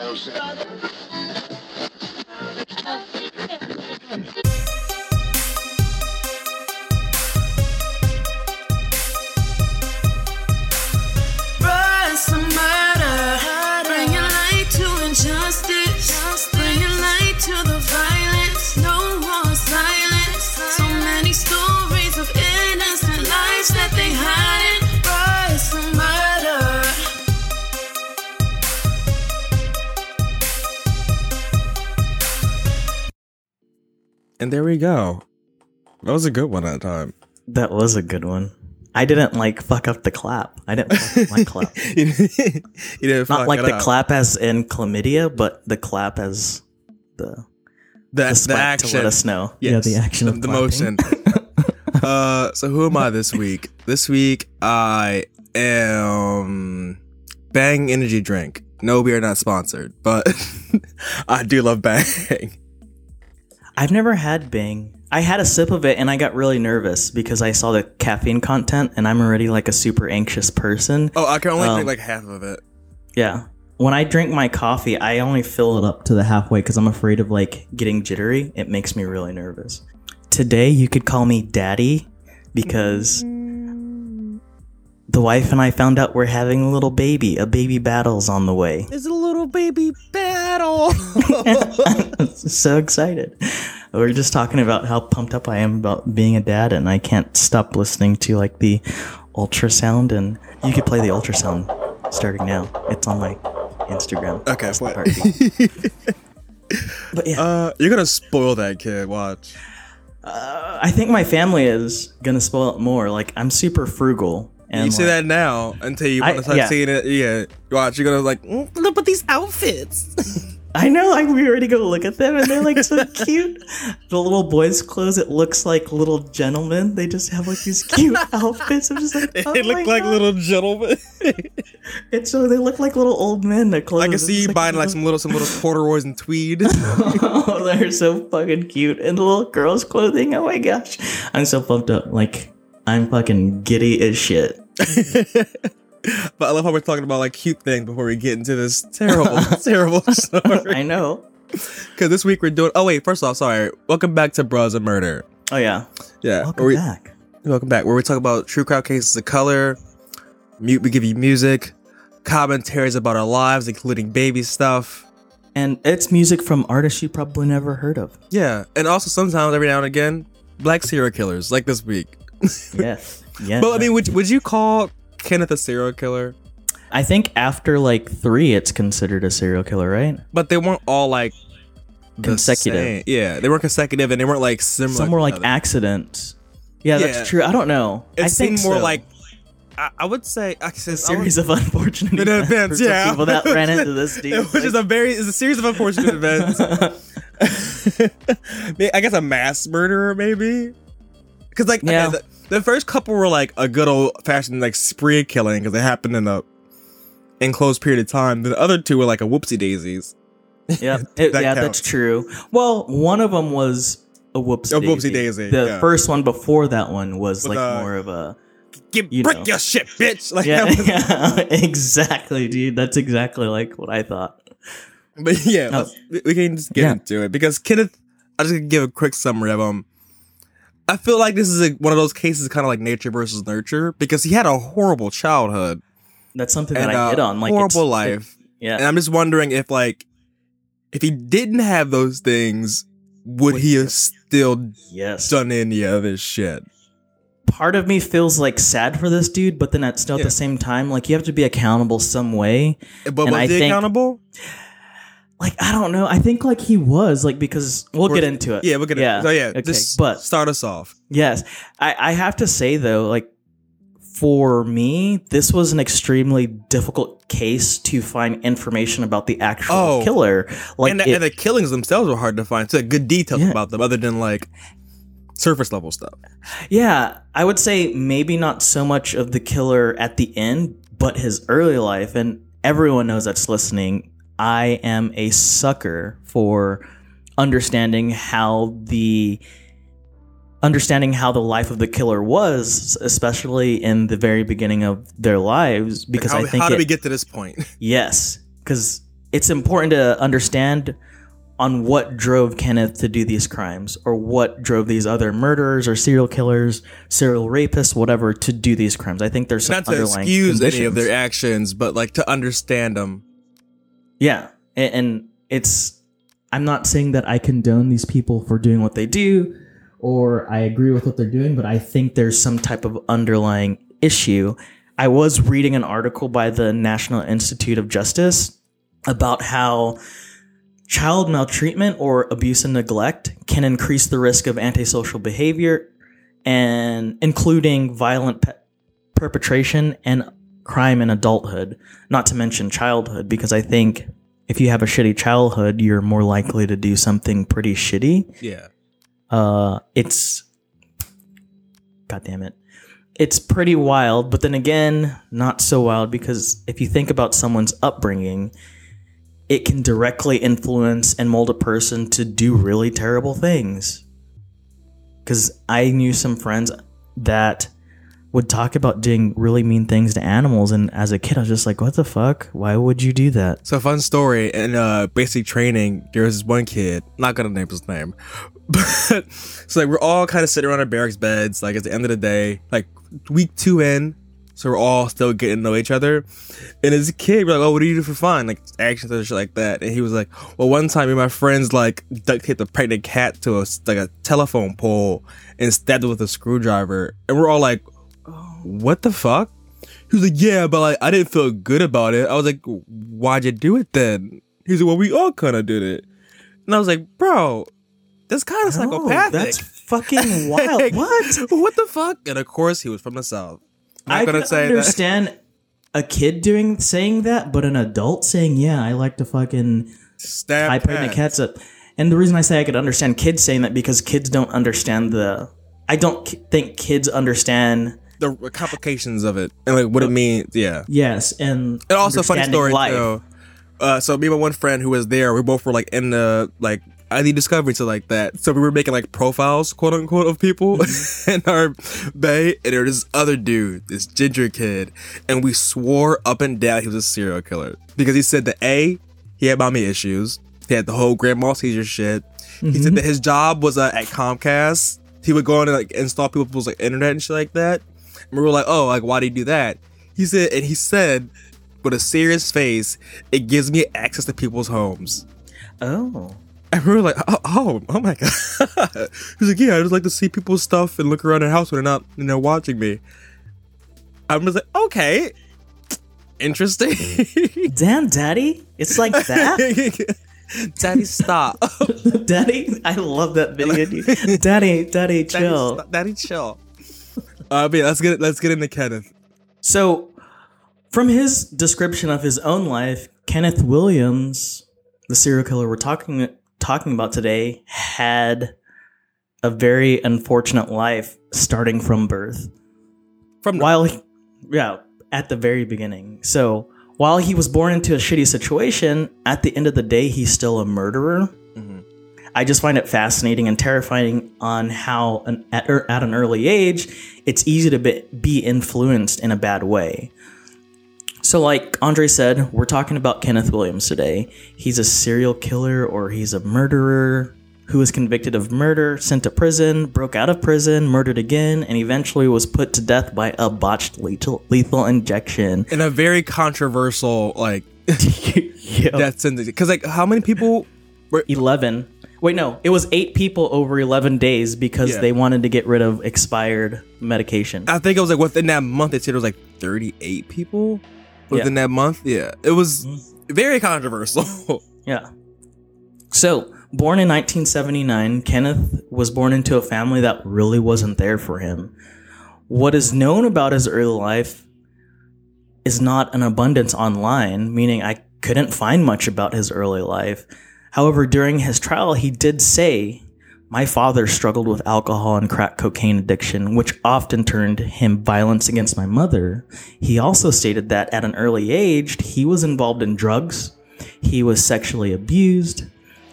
Rise And there we go. That was a good one that time. That was a good one. I didn't like fuck up the clap. I didn't fuck up my clap. you didn't Not like the up. clap as in chlamydia, but the clap as the the, the the action. to let us know. Yes, Yeah, the action the, of the clapping. motion. uh, so who am I this week? This week I am Bang Energy Drink. No, we are not sponsored, but I do love Bang. I've never had Bang. I had a sip of it and I got really nervous because I saw the caffeine content and I'm already like a super anxious person. Oh, I can only Um, drink like half of it. Yeah. When I drink my coffee, I only fill it up to the halfway because I'm afraid of like getting jittery. It makes me really nervous. Today, you could call me daddy because the wife and I found out we're having a little baby. A baby battle's on the way. It's a little baby battle. so excited. We are just talking about how pumped up I am about being a dad, and I can't stop listening to like the ultrasound. And you could play the ultrasound starting now. It's on my Instagram. okay, It's the what? heartbeat. but yeah, uh, you're gonna spoil that kid. Watch. I think my family is gonna spoil it more. Like I'm super frugal, and you say like, that now until you want to start yeah. seeing it. Yeah, watch. You're gonna like "Mm, look at these outfits. I know. Like we already go look at them, and they're like so cute. The little boys' clothes, it looks like little gentlemen. They just have like these cute outfits. I'm just like, oh they look like God. little gentlemen. And so they look like little old men. Their clothes. I can see you like buying like some little some little corduroys and tweed. Oh, they're so fucking cute. And the little girls' clothing. Oh my gosh, I'm so pumped up. Like I'm fucking giddy as shit. but I love how we're talking about like cute things before we get into this terrible, terrible story. I know. Because this week we're doing. Oh wait, first off, sorry. Welcome back to Bros and Murder. Oh yeah. Yeah, Welcome we- back. Welcome back. Where we talk about true crowd cases of color. Mute, we give you music, commentaries about our lives, including baby stuff. And it's music from artists you probably never heard of. Yeah, and also sometimes every now and again, black serial killers, like this week. Yes. Yeah. But I mean, would would you call Kenneth a serial killer? I think after like three, it's considered a serial killer, right? But they weren't all like Consecutive. same. Yeah, they weren't consecutive, and they weren't like similar. Some were like other. accidents. Yeah, Yeah. that's true. I don't know. It I think seemed more so. like I, I would say I a series of unfortunate events, events, yeah. people that ran into this dude. Which is a very is a series of unfortunate events. I guess a mass murderer, maybe. Because like okay, the, the first couple were like a good old fashioned like spree killing because it happened in a enclosed period of time. The other two were like a whoopsie daisies. yeah, That yeah, counts. that's true. Well, one of them was a whoopsie. A whoopsie daisy, The yeah. first one before that one was With, like uh, more of a. Get You break know. your shit, bitch. Like Yeah, was- yeah, exactly, dude. That's exactly like what I thought. But yeah, Oh. we- can just get Yeah. into it because Kenneth. I'm just give a quick summary of him. I feel like this is a, one of those cases, kind of like nature versus nurture, because he had a horrible childhood That's something and that I a hit on. Like it's- horrible life, yeah, and I'm just wondering if, like, if he didn't have those things, would he have still yes. done any of this shit? part of me feels like sad for this dude, but then at still at Yeah. the same time, like you have to be accountable some way. But And was I he think- accountable? Like I don't know. I think like he was like because we'll We're- get into it. Yeah, we're gonna. Yeah. So yeah, Okay, just but- start us off. Yes, I, I have to say though, like for me, this was an extremely difficult case to find information about the actual Oh. killer. Like and, the, it- and the killings themselves were hard to find. So good details Yeah. about them, other than like surface level stuff. Yeah, I would say maybe not so much of the killer at the end, but his early life. And everyone knows that's listening. I am a sucker for understanding how the understanding how the life of the killer was, especially in the very beginning of their lives, because how, I think how it, did we get to this point? yes, because it's important to understand on what drove Kenneth to do these crimes or what drove these other murderers or serial killers, serial rapists, whatever, to do these crimes. I think there's some Not to underlying excuse any of their actions, but like to understand them. Yeah, and, it's. I'm not saying that I condone these people for doing what they do, or I agree with what they're doing, but I think there's some type of underlying issue. I was reading an article by the National Institute of Justice about how child maltreatment or abuse and neglect can increase the risk of antisocial behavior and including violent pe- perpetration and crime in adulthood, not to mention childhood, because I think if you have a shitty childhood, you're more likely to do something pretty shitty. Yeah. Uh, it's, god damn it, it's pretty wild. But then again, not so wild because if you think about someone's upbringing, it can directly influence and mold a person to do really terrible things. Because I knew some friends that would talk about doing really mean things to animals, and as a kid, I was just like, "What the fuck? Why would you do that?" So fun story in uh basic training, there was this one kid, not gonna name his name, but so like we're all kind of sitting around our barracks beds, like at the end of the day, like week two in, so we're all still getting to know each other. And as a kid, we're like, oh, what do you do for fun? Like actions and shit like that. And he was like, well, one time me and my friends like duct taped a pregnant cat to a like a telephone pole and stabbed it with a screwdriver. And we're all like, what the fuck? He was like, yeah, but like I didn't feel good about it. I was like, why'd you do it then? He's like, well, we all kind of did it. And I was like, bro, that's kind of Oh, psychopathic. that's fucking wild. Like, what? What the fuck? And of course, he was from the south. I'm I gonna say that. understand a kid doing saying that, but an adult saying, "Yeah, I like to fucking Stab tie pregnant cats. cats up." And the reason I say I could understand kids saying that because kids don't understand the. I don't k- think kids understand. The complications of it and like what it means. Yeah. Yes, and And also, funny story life. too. Uh, so me and my one friend who was there, we both were like in the like ID discovery so like that. So we were making like profiles, quote unquote, of people in our bay, and there was this other dude, this ginger kid, and we swore up and down he was a serial killer because he said that a he had mommy issues, he had the whole grandma seizure shit. He said that his job was uh, at Comcast. He would go on and like install people's like internet and shit like that. And we were like, oh, like why do you do that? He said, and he said with a serious face, it gives me access to people's homes. Oh, And we were like, oh, oh, oh my god. He's like, yeah, I just like to see people's stuff and look around their house when they're not, you know, watching me. I'm just like, okay, interesting. damn, daddy, it's like that, Daddy, stop. daddy. I love that video, daddy, daddy, Daddy, chill. stop. Daddy, chill. Uh, but yeah, let's get let's get into Kenneth. So, from his description of his own life, Kenneth Williams, the serial killer we're talking talking about today, had a very unfortunate life starting from birth. From While he, yeah, at the very beginning. So, while he was born into a shitty situation, at the end of the day, he's still a murderer. I just find it fascinating and terrifying on how, an, at, er, at an early age, it's easy to be, be influenced in a bad way. So, like Andre said, we're talking about Kenneth Williams today. He's a serial killer or he's a murderer who was convicted of murder, sent to prison, broke out of prison, murdered again, and eventually was put to death by a botched lethal, lethal injection. in a very controversial like death sentence. Because like, how many people were? 11. Wait, no, it was eight people over 11 days because Yeah. they wanted to get rid of expired medication. I think it was like within that month. They said it was like 38 people within that month. Yeah, it was mm-hmm. very controversial. Yeah. So, born in 1979, Kenneth was born into a family that really wasn't there for him. What is known about his early life is not an abundance online, meaning I couldn't find much about his early life. However, during his trial, he did say, My father struggled with alcohol and crack cocaine addiction, which often turned him violence against my mother. He also stated that at an early age, he was involved in drugs, he was sexually abused,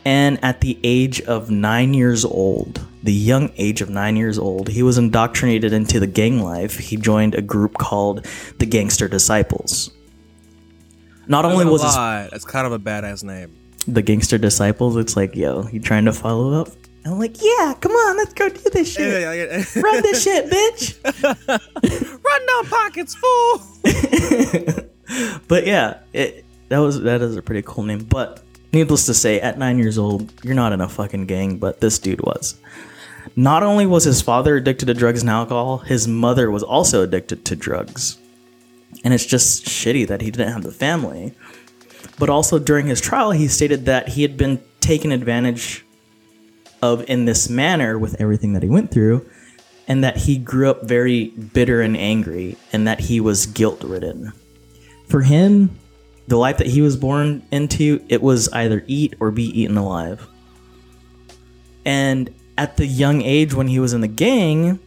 and at the age of nine years old, the young age of nine years old, he was indoctrinated into the gang life. He joined a group called the Gangster Disciples. Not only was his, lie, that's kind of a badass name. The gangster disciples, it's like, yo, you trying to follow up? I'm like, yeah, come on, let's go do this shit. Run this shit, bitch. Run down pockets, fool. But yeah, it, that was that is a pretty cool name. But needless to say, at nine years old, you're not in a fucking gang, but this dude was. Not only was his father addicted to drugs and alcohol, his mother was also addicted to drugs. And it's just shitty that he didn't have the family. But also during his trial, he stated that he had been taken advantage of in this manner with everything that he went through, and that he grew up very bitter and angry, and that he was guilt ridden for him, the life that he was born into, it was either eat or be eaten alive. And at the young age when he was in the gang,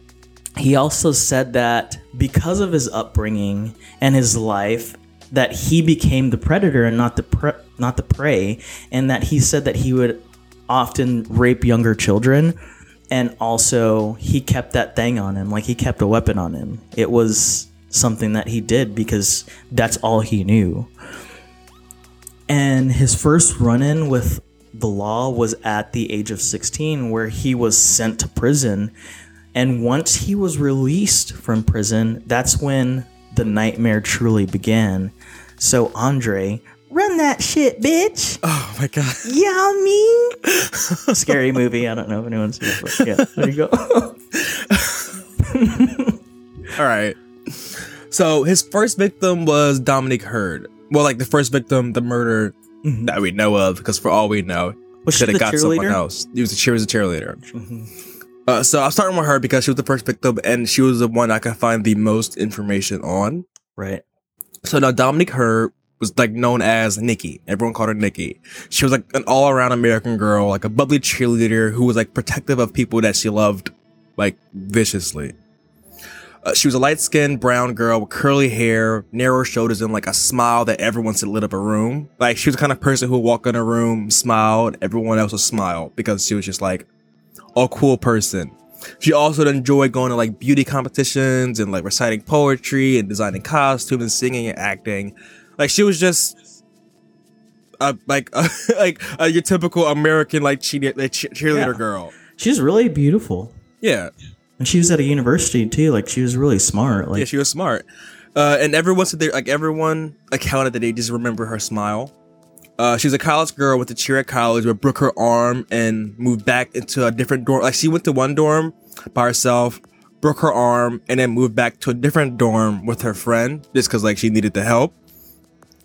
he also said that because of his upbringing and his life, that he became the predator and not the pre- not the prey, and that he said that he would often rape younger children, and also he kept that thing on him, like he kept a weapon on him. It was something that he did because that's all he knew. And his first run in with the law was at the age of 16, where he was sent to prison. And once he was released from prison, that's when the nightmare truly began. So, Andre, run that shit, bitch. Oh my god. Yeah, I mean, scary movie. I don't know if anyone's seen it, but yeah, there you go. All right. So his first victim was Dominic Hurd. Well, like the first victim, the murder that we know of, because for all we know, Was could have got someone else. He was a, she was a cheerleader. Uh, so I'm starting with her because she was the first victim, and she was the one I could find the most information on. Right. So now Dominic Hurd was like known as Nikki. Everyone called her Nikki. She was like an all around American girl, like a bubbly cheerleader who was like protective of people that she loved, like viciously. Uh, she was a light skinned brown girl with curly hair, narrow shoulders, and like a smile that everyone said lit up a room. Like she was the kind of person who would walk in a room, smile, and everyone else would smile because she was just like a cool person. She also enjoyed going to like beauty competitions and like reciting poetry and designing costumes and singing and acting. Like she was just a like like uh, your typical American like like, cheer- cheerleader Yeah. girl. She's really beautiful. Yeah, And she was at a university too. Like she was really smart. Like yeah, she was smart. Uh, and everyone said they like everyone accounted that they just remember her smile. Uh, she was a college girl with a cheer at college, but broke her arm and moved back into a different dorm. Like she went to one dorm by herself, broke her arm, and then moved back to a different dorm with her friend just because like she needed the help.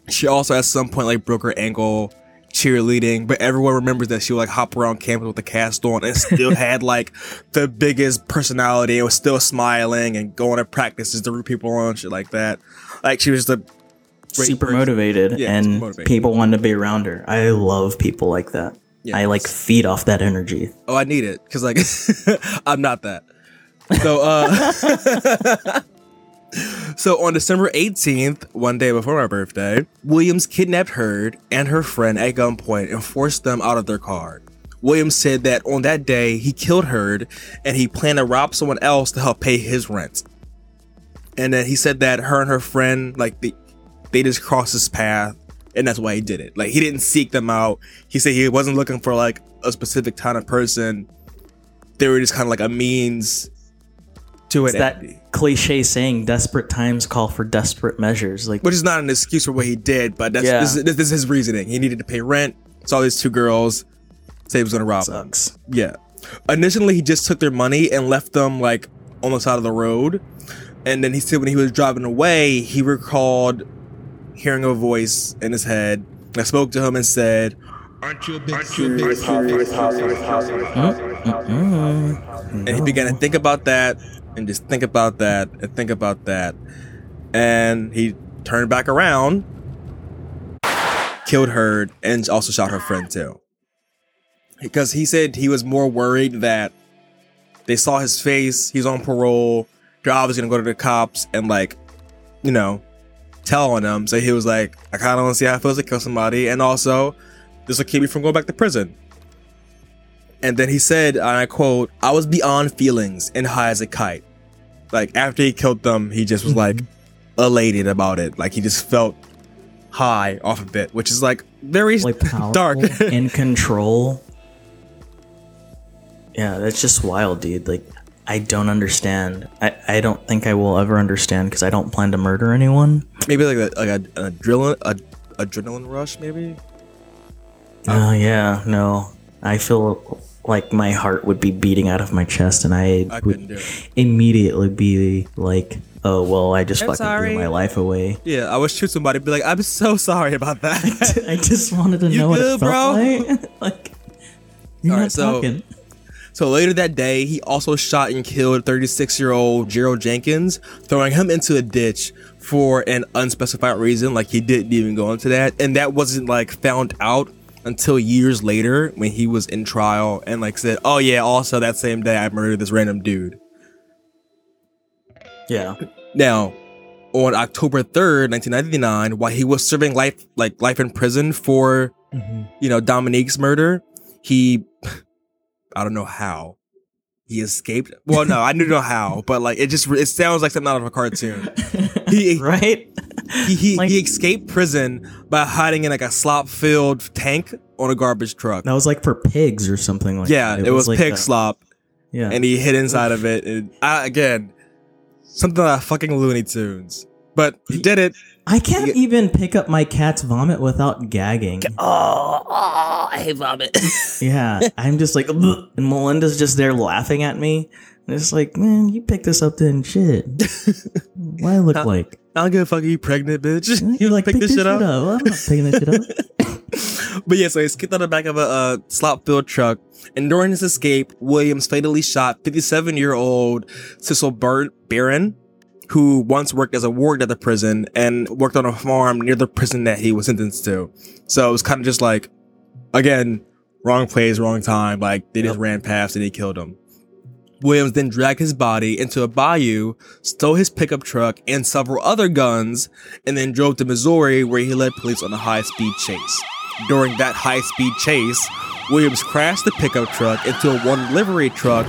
She also at some point like broke her ankle cheerleading, but everyone remembers that she would like hop around campus with the cast on and still had like the biggest personality and was still smiling and going to practices to root people on shit like that. Like she was the super person. motivated Yeah, and motivated. people wanted to be around her. I love people like that. Yeah. I like feed off that energy. Oh, I need it because like I'm not that. So uh So on December 18th, one day before my birthday, Williams kidnapped Hurd and her friend at gunpoint and forced them out of their car. Williams said that on that day he killed Hurd and he planned to rob someone else to help pay his rent. And then he said that her and her friend like they they just crossed his path and that's why he did it. Like he didn't seek them out. He said he wasn't looking for like a specific kind of person. They were just kind of like a means to It's it. that cliche saying, desperate times call for desperate measures. Like which is not an excuse for what he did, but that's Yeah. this, is, this is his reasoning. He needed to pay rent. Saw these two girls, said he was gonna rob them. sucks. Yeah. Initially, he just took their money and left them like on the side of the road. And then he said when he was driving away, he recalled hearing a voice in his head. I spoke to him and said, Aren't you a big serious serious and he began to think about that and just think about that and think about that. And he turned back around, killed Hurd, and also shot her friend too. Because he said he was more worried that they saw his face, he's on parole, they're obviously gonna go to the cops and like, you know, tell on him. So he was like, I kinda wanna see how it feels to kill somebody, and also this will keep me from going back to prison. And then he said, and I quote, I was beyond feelings and high as a kite. Like after he killed them, he just was mm-hmm. like elated about it. Like he just felt high off of it, which is like very like dark. in control. Yeah, that's just wild, dude. Like, I don't understand. I, I don't think I will ever understand because I don't plan to murder anyone. maybe like a, like a, an adrenaline a, adrenaline rush, maybe. Oh yeah, no. I feel like my heart would be beating out of my chest, and I, I would do immediately be like, "Oh well, I just I'm fucking sorry. threw my life away." Yeah, I would shoot somebody, be like, I'm so sorry about that. I just wanted to You know what it good, felt bro? like. like you're All not right, so- talking. So later that day, he also shot and killed 36 year old Gerald Jenkins, throwing him into a ditch for an unspecified reason. Like he didn't even go into that. And that wasn't like found out until years later when he was in trial and like said, oh yeah, also that same day I murdered this random dude. Yeah. Now, on October 3rd, 1999, while he was serving life, like life in prison for, mm-hmm. you know, Dominique's murder, he, I don't know how, he escaped. Well, no, I do know how, but like, it just, it sounds like something out of a cartoon. He, Right. he, he, Like- he escaped prison by hiding in like a slop filled tank on a garbage truck. That was like for pigs or something like yeah, that. it, was, like pig a- slop. Yeah. and he hid inside of it. And I, again, something like fucking Looney Tunes. But he did it. I can't even pick up my cat's vomit without gagging. Oh, oh I hate vomit. Yeah, I'm just like, "Ugh," and Melinda's just there laughing at me. And it's like, man, you picked this up then shit. What I look like? I don't give a fuck. You pregnant bitch. You like, pick pick this shit up. I'm not picking this shit up. But yeah, so he skipped on the back of a uh, slop filled truck. And during his escape, Williams fatally shot 57 year old Cecil Bar- Barron, who once worked as a ward at the prison and worked on a farm near the prison that he was sentenced to. So it was kind of just like, again, wrong place, wrong time. Like they just ran past and he killed him. Williams then dragged his body into a bayou, stole his pickup truck and several other guns, and then drove to Missouri where he led police on a high speed chase. During that high speed chase, Williams crashed the pickup truck into a one livery truck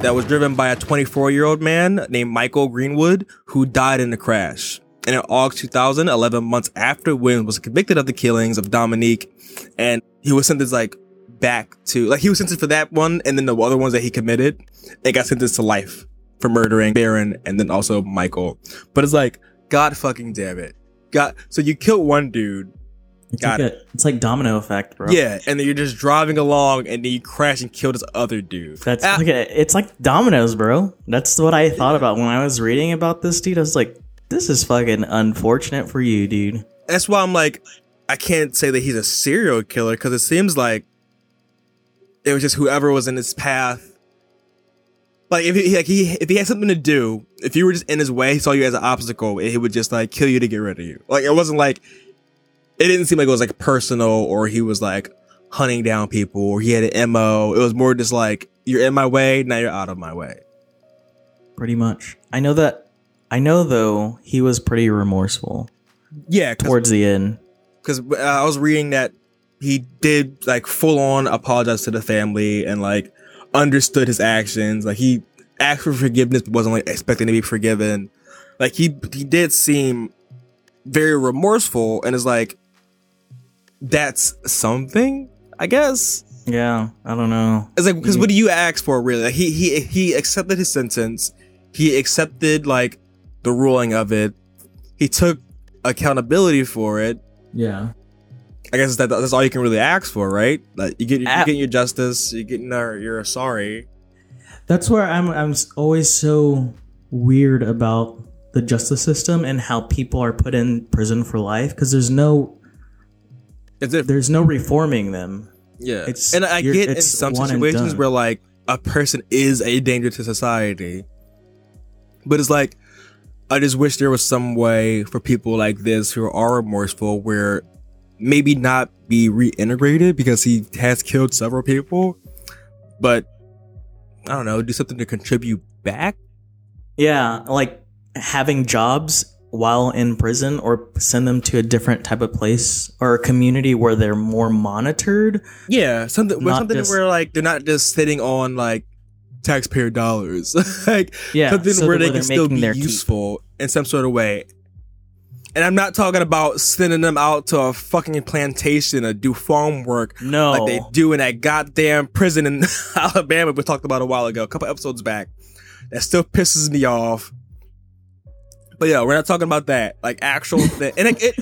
that was driven by a 24 year old man named Michael Greenwood who died in the crash. And in August 2000, 11 months after Williams was convicted of the killings of Dominique, and he was sentenced like back to like he was sentenced for that one and then the other ones that he committed and got sentenced to life for murdering Baron and then also Michael. But it's like, God fucking damn it. God, so you killed one dude. It's Got like a, it's like domino effect, bro. Yeah, and then you're just driving along and then you crash and kill this other dude. That's Ah, like a, it's like dominoes, bro. That's what I thought about when I was reading about this dude. I was like, this is fucking unfortunate for you, dude. that's why I'm like, I can't say that he's a serial killer because it seems like it was just whoever was in his path. Like if he like he if he had something to do, if you were just in his way, he saw you as an obstacle, and he would just like kill you to get rid of you. Like it wasn't like it didn't seem like it was like personal or he was like hunting down people or he had an MO. It was more just like you're in my way, now you're out of my way. Pretty much. I know that. I know though he was pretty remorseful Yeah, towards the end. because uh, I was reading that he did like full on apologize to the family and like understood his actions. Like he asked for forgiveness, but wasn't like expecting to be forgiven. Like he he did seem very remorseful, and is like that's something, I guess. Yeah, I don't know. It's like because what do you ask for really? Like he he he accepted his sentence. He accepted like the ruling of it. He took accountability for it. Yeah. I guess that that's all you can really ask for, right? Like you get you Ah. getting your justice, you getting your you're sorry. That's where I'm I'm always so weird about the justice system and how people are put in prison for life because there's no It's if, there's no reforming them. yeah, it's- and I get in some situations where like a person is a danger to society, but it's like I just wish there was some way for people like this who are remorseful where maybe not be reintegrated because he has killed several people, but I don't know, do something to contribute back. Yeah, like having jobs while in prison or send them to a different type of place or a community where they're more monitored. Yeah, something where Not something just- where like they're not just sitting on like taxpayer dollars, like Yeah, something so where they can still making be their keep. useful in some sort of way. And I'm not talking about sending them out to a fucking plantation to do farm work. No. Like they do in that goddamn prison in Alabama we talked about a while ago, a couple episodes back. That still pisses me off. But yeah, we're not talking about that. Like actual thing. And it, it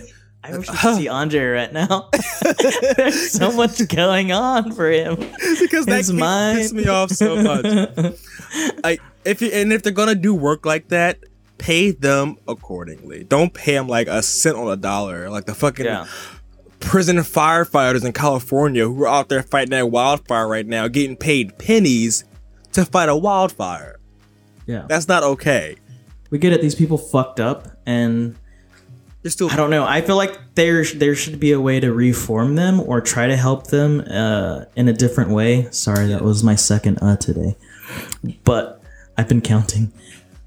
I wish you could see Andre right now. There's so much going on for him. because that His keeps- mind. pisses me off so much. like if you and if they're gonna do work like that, pay them accordingly. Don't pay them like a cent on a dollar, like the fucking Yeah. prison firefighters in California who are out there fighting that wildfire right now, getting paid pennies to fight a wildfire. Yeah. That's not okay. We get it. These people fucked up, and You're still I don't know. I feel like there there should be a way to reform them or try to help them uh, in a different way. Sorry, that was my second uh today, but I've been counting.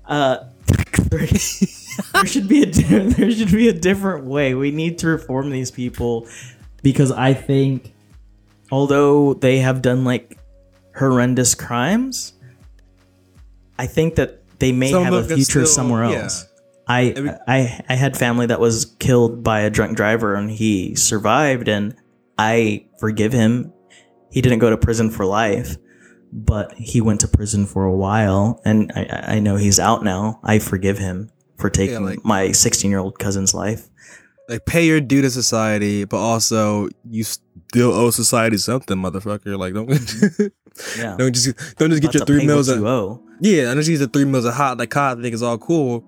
Uh, there should be a there should be a different way. We need to reform these people because I think, although they have done like horrendous crimes, I think that they may Some have a of them can future still- somewhere yeah. else. I, I I had family that was killed by a drunk driver and he survived and I forgive him. He didn't go to prison for life, but he went to prison for a while and I, I know he's out now. I forgive him for taking like- my 16 year old cousin's life. like pay your due to society, but also you still owe society something, motherfucker. Like don't Yeah. don't just don't just get About your three meals. you owe. yeah, and just get the three meals of hot like hot. I think is all cool.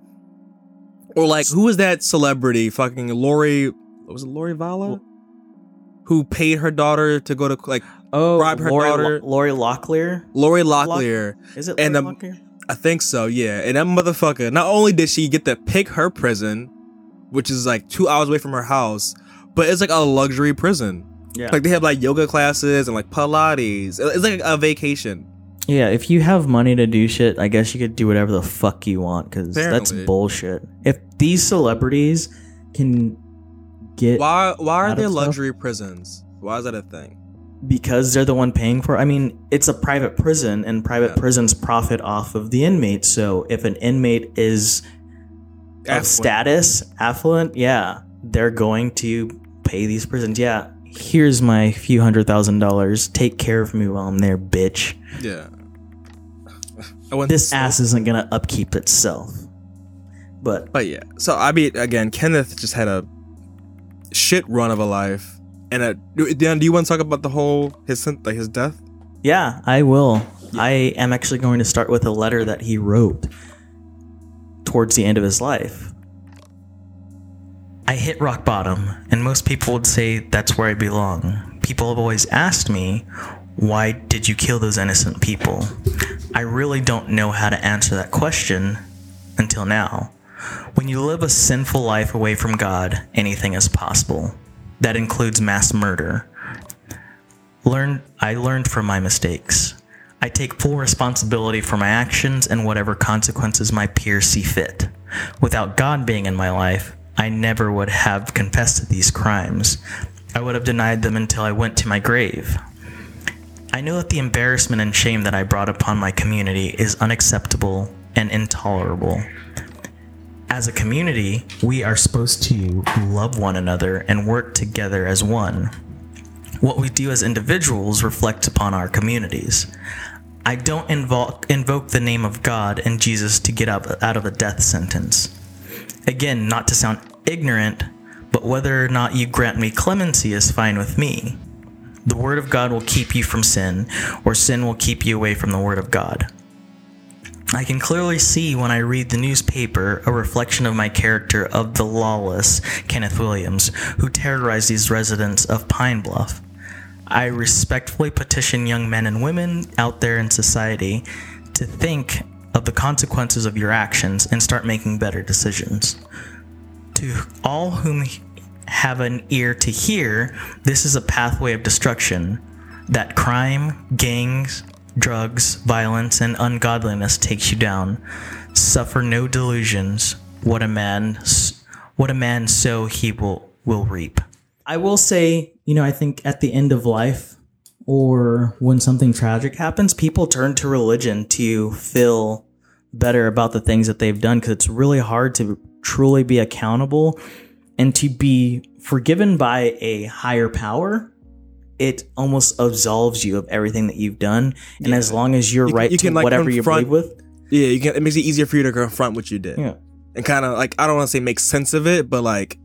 Or like who was that celebrity? Fucking Lori. Was it Lori Vala? Who paid her daughter to go to like Oh, bribe her Lori, daughter? Lori Locklear. Lori Locklear? Is it And, um, Locklear? I think so, yeah. And that motherfucker, not only did she get to pick her prison, which is like two hours away from her house, but it's like a luxury prison. Yeah. Like they have like yoga classes and like Pilates. It's like a vacation. Yeah, if you have money to do shit, I guess you could do whatever the fuck you want because that's Apparently. bullshit. If these celebrities can get Why why are Out of there stuff? luxury prisons? Why is that a thing? because they're the one paying for. it. I mean, it's a private prison, and private Yeah. prisons profit off of the inmate. So if an inmate is of Affluent. status, affluent, yeah, they're going to pay these prisons. Yeah, here's my few hundred thousand dollars. Take care of me while I'm there, bitch. Yeah. I went This ass isn't gonna upkeep itself. But But yeah. So I mean again, Kenneth just had a shit run of a life. And uh, Dan, do you want to talk about the whole his like his death? Yeah, I will. I am actually going to start with a letter that he wrote towards the end of his life. I hit rock bottom, and most people would say that's where I belong. People have always asked me, why did you kill those innocent people? I really don't know how to answer that question until now. When you live a sinful life away from God, anything is possible. That includes mass murder. Learn I learned from my mistakes. I take full responsibility for my actions and whatever consequences my peers see fit. Without God being in my life, I never would have confessed to these crimes. I would have denied them until I went to my grave. I know that the embarrassment and shame that I brought upon my community is unacceptable and intolerable. As a community, we are supposed to love one another and work together as one. What we do as individuals reflects upon our communities. I don't invoke, invoke the name of God and Jesus to get out, out of a death sentence. Again, not to sound ignorant, but whether or not you grant me clemency is fine with me. The Word of God will keep you from sin, or sin will keep you away from the Word of God. I can clearly see when I read the newspaper a reflection of my character of the lawless Kenneth Williams, who terrorized these residents of Pine Bluff. I respectfully petition young men and women out there in society to think of the consequences of your actions and start making better decisions. To all whom have an ear to hear, this is a pathway of destruction that crime, gangs, drugs, violence, and ungodliness takes you down. Suffer no delusions. What a man, what a man sow, he will will reap. I will say, you know, I think at the end of life, or when something tragic happens, people turn to religion to feel better about the things that they've done because it's really hard to truly be accountable and to be forgiven by a higher power it almost absolves you of everything that you've done and as long as you're You can- right you to can, like, whatever you believe with Yeah, you can. It makes it easier for you to confront what you did. yeah and kind of like I don't want to say make sense of it, but like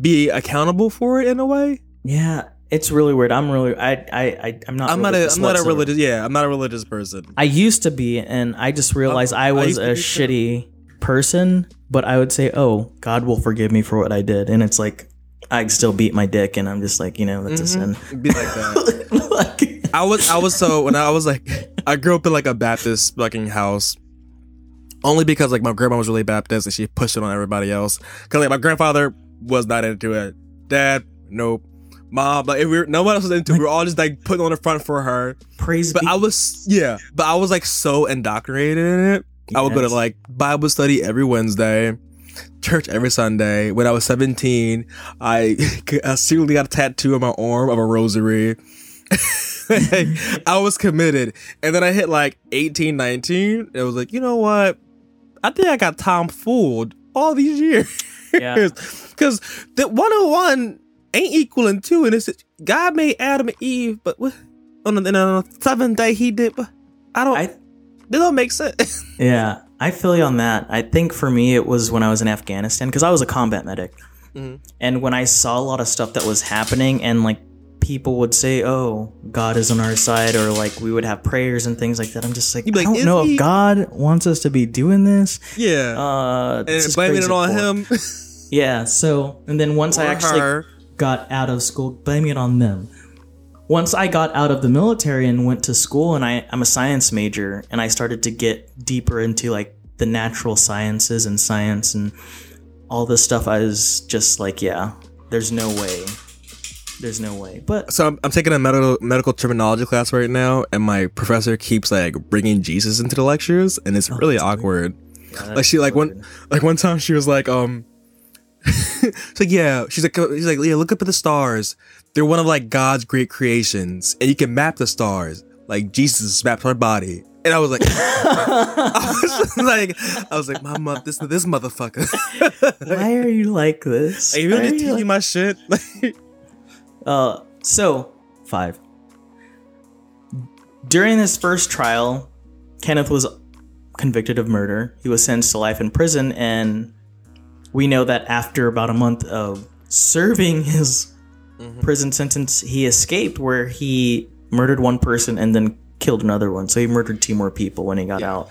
be accountable for it in a way. yeah it's really weird i'm really i i, I i'm not I'm not a I'm not a religious yeah I'm not a religious person. I used to be, and I just realized I was used to a too. shitty person. But I would say, "Oh, God will forgive me for what I did," and it's like I still beat my dick, and I'm just like, you know, that's a mm-hmm. sin. Be like that. Like- I was I was so when I was like I grew up in like a Baptist fucking house. Only because like my grandma was really Baptist and she pushed it on everybody else. Cause like my grandfather was not into it. Dad, nope. Mom, like if we were, no one else was into it. We were all just like putting on the front for her. praise But be. I was yeah, but I was like so indoctrinated in it. I would go to like Bible study every Wednesday, church every Sunday. When I was 17, I, I secretly got a tattoo on my arm of a rosary. I was committed. And then I hit like 18, 19. It was like, you know what? I think I got Tom fooled all these years. Yeah. Because the 101 ain't equaling two. And it's God made Adam and Eve, but what? On the, on the seventh day, he did. But I don't. I- it don't make sense. yeah, I feel you on that. I think for me, it was when I was in Afghanistan because I was a combat medic, Mm-hmm. and when I saw a lot of stuff that was happening, and like people would say, "Oh, God is on our side," or like we would have prayers and things like that. I'm just like, like, I don't know he-" if God wants us to be doing this. yeah. Uh, and blaming it on him. Yeah. So, and then once I actually her. Got out of school, blaming it on them. Once I got out of the military and went to school, and I, I'm a science major, and I started to get deeper into like the natural sciences and science and all this stuff. I was just like, yeah, there's no way. There's no way. But so I'm, I'm taking a medical medical terminology class right now, and my professor keeps like bringing Jesus into the lectures, and it's really awkward. like she like one like one time she was like um. She's like yeah she's like she's like yeah look up at the stars they're one of like god's great creations and you can map the stars like jesus mapped our body and i was like i was like i was like my mother this this motherfucker why are you like this? Are you really teaching like- my shit like Uh, so five. During his first trial, Kenneth was convicted of murder. He was sentenced to life in prison, and we know that after about a month of serving his mm-hmm. prison sentence, he escaped, where he murdered one person and then killed another one. So he murdered two more people when he got out.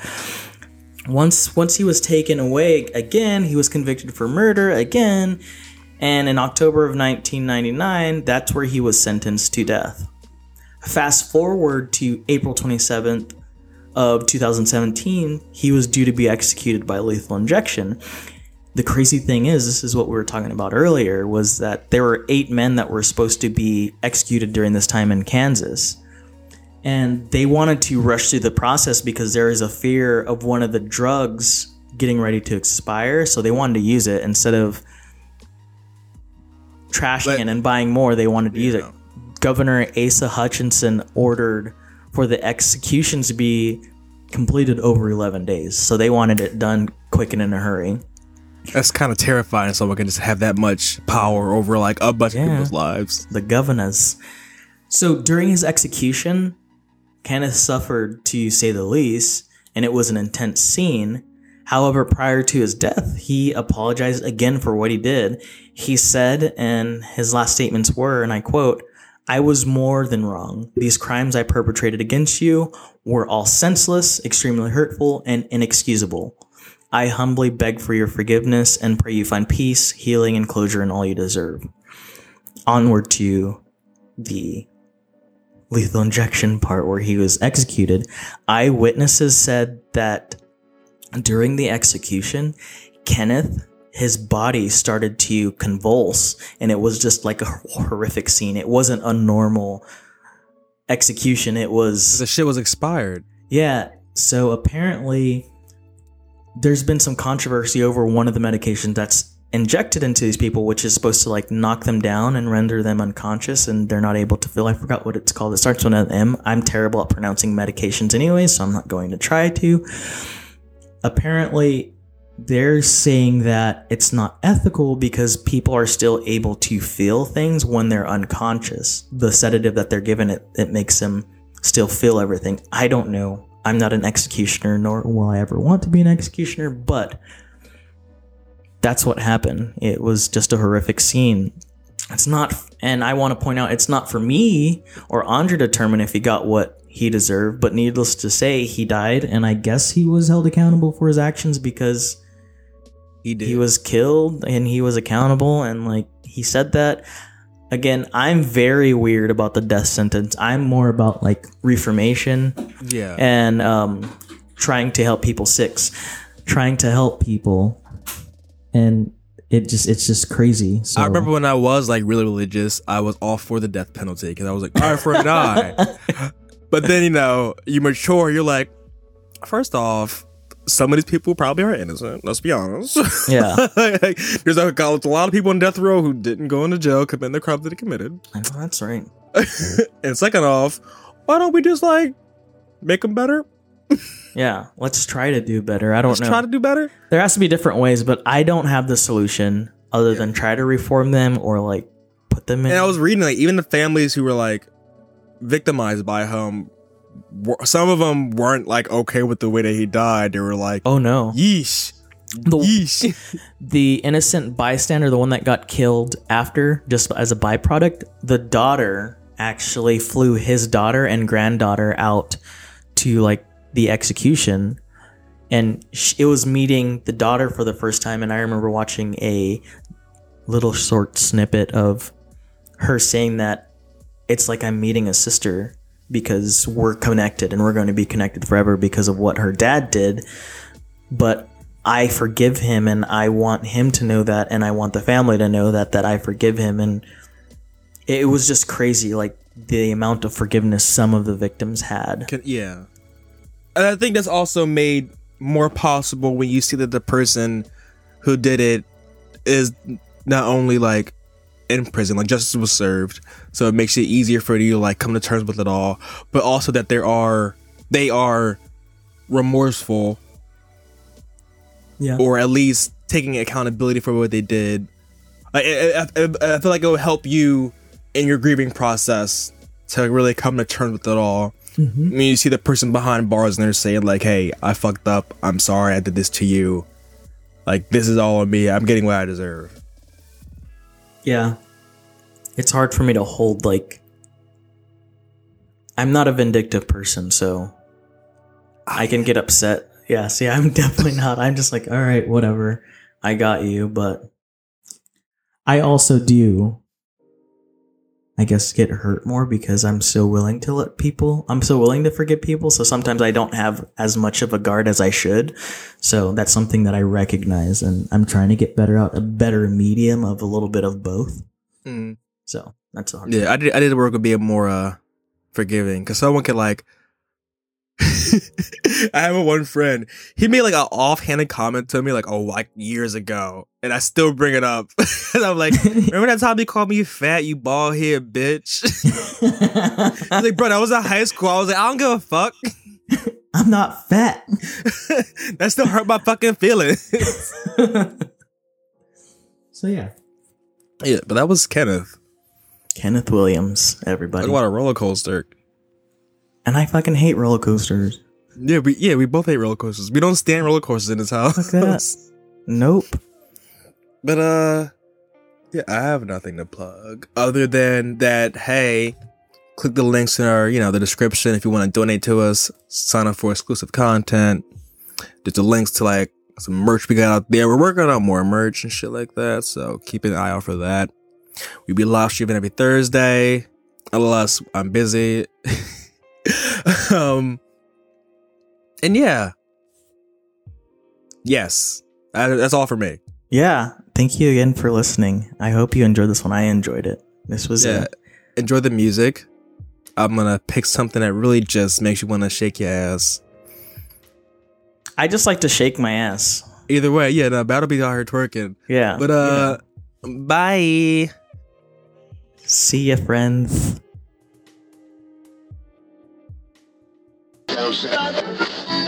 Once once he was taken away again, he was convicted for murder again, and in October of 1999, that's where he was sentenced to death. Fast forward to April 27th of 2017, he was due to be executed by lethal injection. The crazy thing is, this is what we were talking about earlier, was that there were eight men that were supposed to be executed during this time in Arkansas. And they wanted to rush through the process because there is a fear of one of the drugs getting ready to expire. So they wanted to use it instead of trashing But- it and buying more. They wanted to use it. Governor Asa Hutchinson ordered for the executions to be completed over 11 days. So they wanted it done quick and in a hurry. That's kind of terrifying. Someone can just have that much power over like a bunch Yeah. of people's lives. the governors. So during his execution, Kenneth suffered to say the least, and it was an intense scene. However, prior to his death, he apologized again for what he did. He said, and his last statements were, and I quote, I was more than wrong. These crimes I perpetrated against you were all senseless, extremely hurtful, and inexcusable. I humbly beg for your forgiveness and pray you find peace, healing, and closure in all you deserve. Onward to the lethal injection part where he was executed, eyewitnesses said that during the execution, Kenneth, his body started to convulse, and it was just like a horrific scene. It wasn't a normal execution. It was The shit was expired. yeah. So apparently, there's been some controversy over one of the medications that's injected into these people, which is supposed to like knock them down and render them unconscious, and they're not able to feel. I forgot what it's called. It starts with an M. I'm terrible at pronouncing medications anyway, so I'm not going to try to. Apparently, they're saying that it's not ethical because people are still able to feel things when they're unconscious. The sedative that they're given it it makes them still feel everything. I don't know. I'm not an executioner, nor will I ever want to be an executioner, but that's what happened. It was just a horrific scene. It's not, and I want to point out, it's not for me or Andre to determine if he got what he deserved, but needless to say, he died, and I guess he was held accountable for his actions because He did. he was killed and he was accountable, and like he said that. Again, I'm very weird about the death sentence. I'm more about like reformation yeah. and um, trying to help people six, trying to help people, and it just it's just crazy. So I remember when I was like really religious, I was all for the death penalty because I was like, all right, for a die. but then you know, you mature, you're like, first off, some of these people probably are innocent. Let's be honest. Yeah. like, there's a, a lot of people on death row who didn't go into jail, commit the crime that they committed. I know, that's right. and second off, why don't we just like make them better? Yeah, let's try to do better. I don't Let's know. try to do better. there has to be different ways, but I don't have the solution other than try to reform them or like put them in. And I was reading like even the families who were like victimized by him, some of them weren't like okay with the way that he died. They were like, oh no, yeesh, the yeesh. the innocent bystander, the one that got killed after, just as a byproduct, the daughter actually flew his daughter and granddaughter out to like the execution. And it was meeting the daughter for the first time. And I remember watching a little short snippet of her saying that it's like I'm meeting a sister because we're connected and we're going to be connected forever because of what her dad did. But I forgive him and I want him to know that and I want the family to know that that I forgive him and it was just crazy like the amount of forgiveness some of the victims had. Yeah, and I think that's also made more possible when you see that the person who did it is not only like in prison, like justice was served, so it makes it easier for you to like come to terms with it all, but also that there are they are remorseful Yeah. or at least taking accountability for what they did. I, I, I, I feel like it will help you in your grieving process to really come to terms with it all. Mm-hmm. I mean, you see the person behind bars and they're saying like, "Hey, I fucked up. I'm sorry. I did this to you. Like, this is all on me. I'm getting what I deserve." Yeah. It's hard for me to hold like I'm not a vindictive person, so I can get upset. Yeah, see, I'm definitely not. I'm just like, all right, whatever. I got you, but I also do I guess get hurt more because I'm so willing to let people I'm so willing to forgive people, so sometimes I don't have as much of a guard as I should. So that's something that I recognize and I'm trying to get better out a better medium of a little bit of both. Mm. So that's a hard Yeah, I did. I did work with being more uh forgiving because someone could like. I have a one friend. He made like an offhanded comment to me like oh like years ago, and I still bring it up. and I'm like, remember that time you called me fat, you bald head bitch? He's like, bro, that was in high school. I was like, I don't give a fuck. I'm not fat. that still hurt my fucking feelings. So yeah. yeah, but that was Kenneth. Kenneth Williams, everybody. Talk about a roller coaster. And I fucking hate roller coasters. Yeah, we yeah we both hate roller coasters. We don't stand roller coasters in this house. that. Nope. But uh yeah, I have nothing to plug other than that hey, click the links in our, you know, the description if you want to donate to us, sign up for exclusive content. There's the links to like some merch we got out there. We're working on more merch and shit like that, so keep an eye out for that. We be live streaming every Thursday, unless I'm busy. um and yeah. Yes. That- That's all for me. Yeah. Thank you again for listening. I hope you enjoyed this one. I enjoyed it. This was Yeah. a Enjoy the music. I'm gonna pick something that really just makes you want to shake your ass. I just like to shake my ass. Either way, yeah, no, Battle be out here twerking. Yeah. But uh, bye. See ya, friends. Thank you.